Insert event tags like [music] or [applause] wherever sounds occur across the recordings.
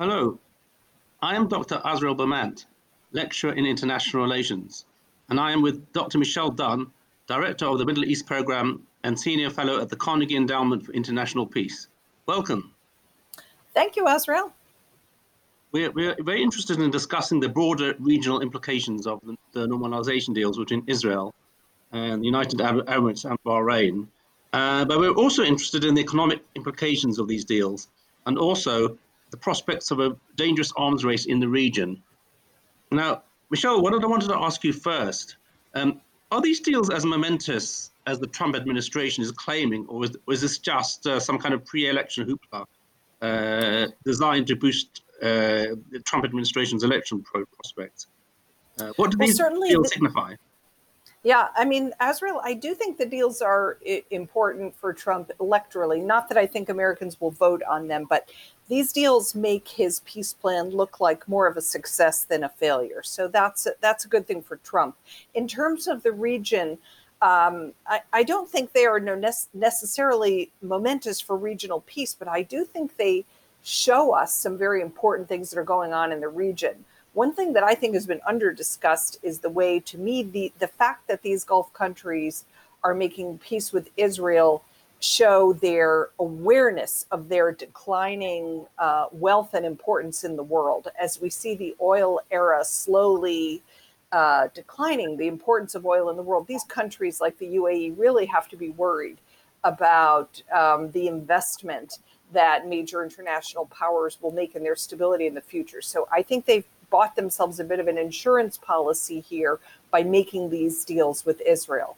Hello, I am Dr. Azriel Bermant, lecturer in international relations, and I am with Dr. Michele Dunne, director of the Middle East program and senior fellow at the Carnegie Endowment for International Peace. Welcome. Thank you, Azriel. We're, we're very interested in discussing the broader regional implications of the, the normalization deals between Israel and the United Arab Emirates and Bahrain. Uh, but we're also interested in the economic implications of these deals and also the prospects of a dangerous arms race in the region. Now, Michele, what I wanted to ask you first um, are these deals as momentous as the Trump administration is claiming, or is, or is this just uh, some kind of pre election hoopla uh, designed to boost uh, the Trump administration's election prospects? Uh, what do well, these deals the- signify? Yeah, I mean, Azriel, I do think the deals are important for Trump electorally. Not that I think Americans will vote on them, but these deals make his peace plan look like more of a success than a failure. So that's a, that's a good thing for Trump. In terms of the region, um, I, I, don't think they are necessarily momentous for regional peace, but I do think they show us some very important things that are going on in the region. One thing that I think has been under discussed is the way, to me, the, the fact that these Gulf countries are making peace with Israel show their awareness of their declining uh, wealth and importance in the world. As we see the oil era slowly uh, declining, the importance of oil in the world, these countries like the UAE really have to be worried about um, the investment that major international powers will make in their stability in the future. So I think they've bought themselves a bit of an insurance policy here by making these deals with Israel.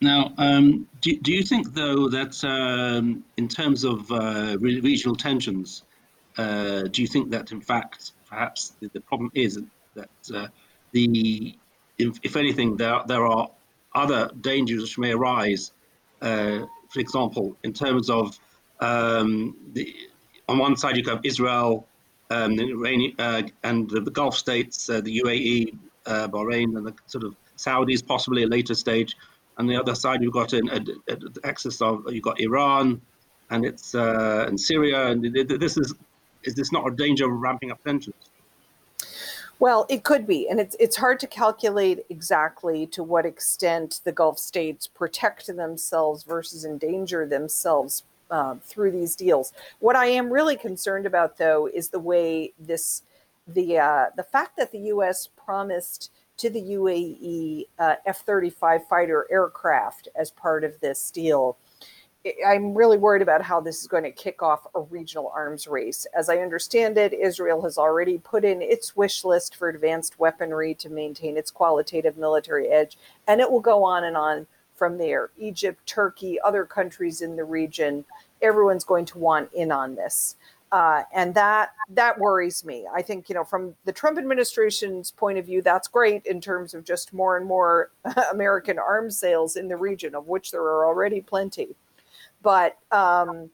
Now, um, do, do you think, though, that um, in terms of uh, regional tensions, uh, do you think that, in fact, perhaps the, the problem is that uh, the, if, if, anything, there, there are other dangers which may arise, uh, for example, in terms of um, the, on one side you have Israel um, uh, and the, the, Gulf states, uh, the UAE, Bahrain, and the sort of Saudis, possibly a later stage on the other side you've got an, a, axis of you've got Iran and it's uh, and Syria and this is is this not a danger of ramping up tensions? Well, it could be, and it's it's hard to calculate exactly to what extent the Gulf states protect themselves versus endanger themselves uh, through these deals. What I am really concerned about, though, is the way this the uh, the fact that the U.S. promised to the UAE uh, F 35 fighter aircraft as part of this deal. I'm really worried about how this is going to kick off a regional arms race. As I understand it, Israel has already put in its wish list for advanced weaponry to maintain its qualitative military edge, and it will go on and on from there. Egypt, Turkey, other countries in the region, everyone's going to want in on this. Uh, and that that worries me. I think you know from the Trump administration's point of view, that's great in terms of just more and more [laughs] American arms sales in the region, of which there are already plenty. But um,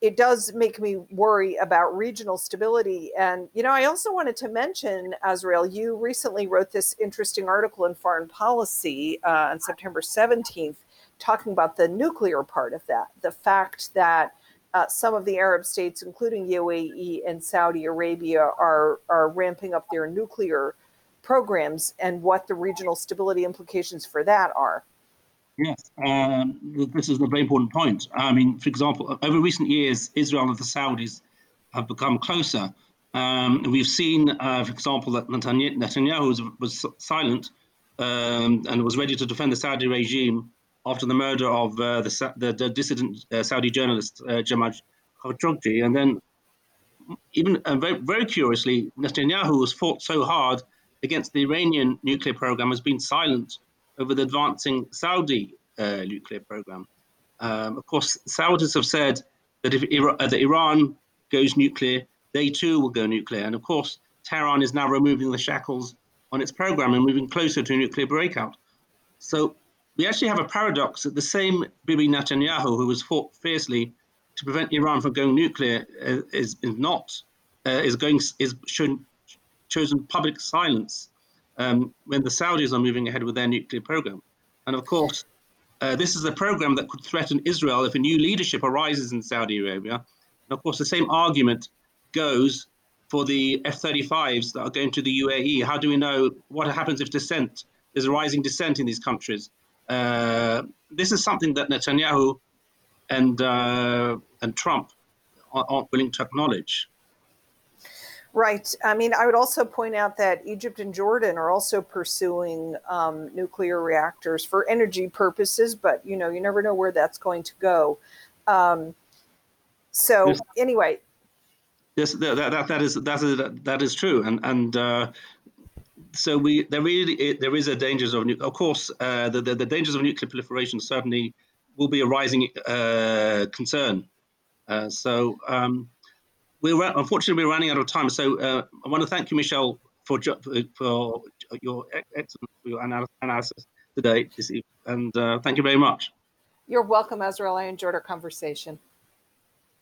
it does make me worry about regional stability. And you know, I also wanted to mention, Azriel, you recently wrote this interesting article in Foreign Policy uh, on September seventeenth, talking about the nuclear part of that, the fact that uh, some of the Arab states, including UAE and Saudi Arabia, are are ramping up their nuclear programs, and what the regional stability implications for that are. Yes, um, this is a very important point. I mean, for example, over recent years, Israel and the Saudis have become closer. Um, we've seen, uh, for example, that Netanyahu was, was silent um, and was ready to defend the Saudi regime after the murder of uh, the, the, the, dissident uh, Saudi journalist uh, Jamal Khashoggi. And then, even uh, very, very curiously, Netanyahu, has fought so hard against the Iranian nuclear program, has been silent over the advancing Saudi uh, nuclear program. Um, of course, Saudis have said that if Iran, uh, that Iran goes nuclear, they too will go nuclear. And of course, Tehran is now removing the shackles on its program and moving closer to a nuclear breakout. So we actually have a paradox that the same Bibi Netanyahu, who was fought fiercely to prevent Iran from going nuclear, uh, is, is not uh, is going is shown, chosen public silence um, when the Saudis are moving ahead with their nuclear program. And of course, uh, this is a program that could threaten Israel if a new leadership arises in Saudi Arabia. And of course, the same argument goes for the F-35s that are going to the UAE. How do we know what happens if dissent? There's a rising dissent in these countries. Uh, this is something that Netanyahu and uh, and Trump aren't willing to acknowledge. Right. I mean, I would also point out that Egypt and Jordan are also pursuing um, nuclear reactors for energy purposes, but you know, you never know where that's going to go. Um, so, yes. anyway. Yes, that, that, that is that is that is true, and and uh, so we there really there is a dangers of of course uh, the, the, the dangers of nuclear proliferation certainly will be a rising uh, concern. Uh, so. Um, we're unfortunately we're running out of time. So uh, I want to thank you, Michele, for for your excellent your analysis today, and uh, thank you very much. You're welcome, Azriel. I enjoyed our conversation.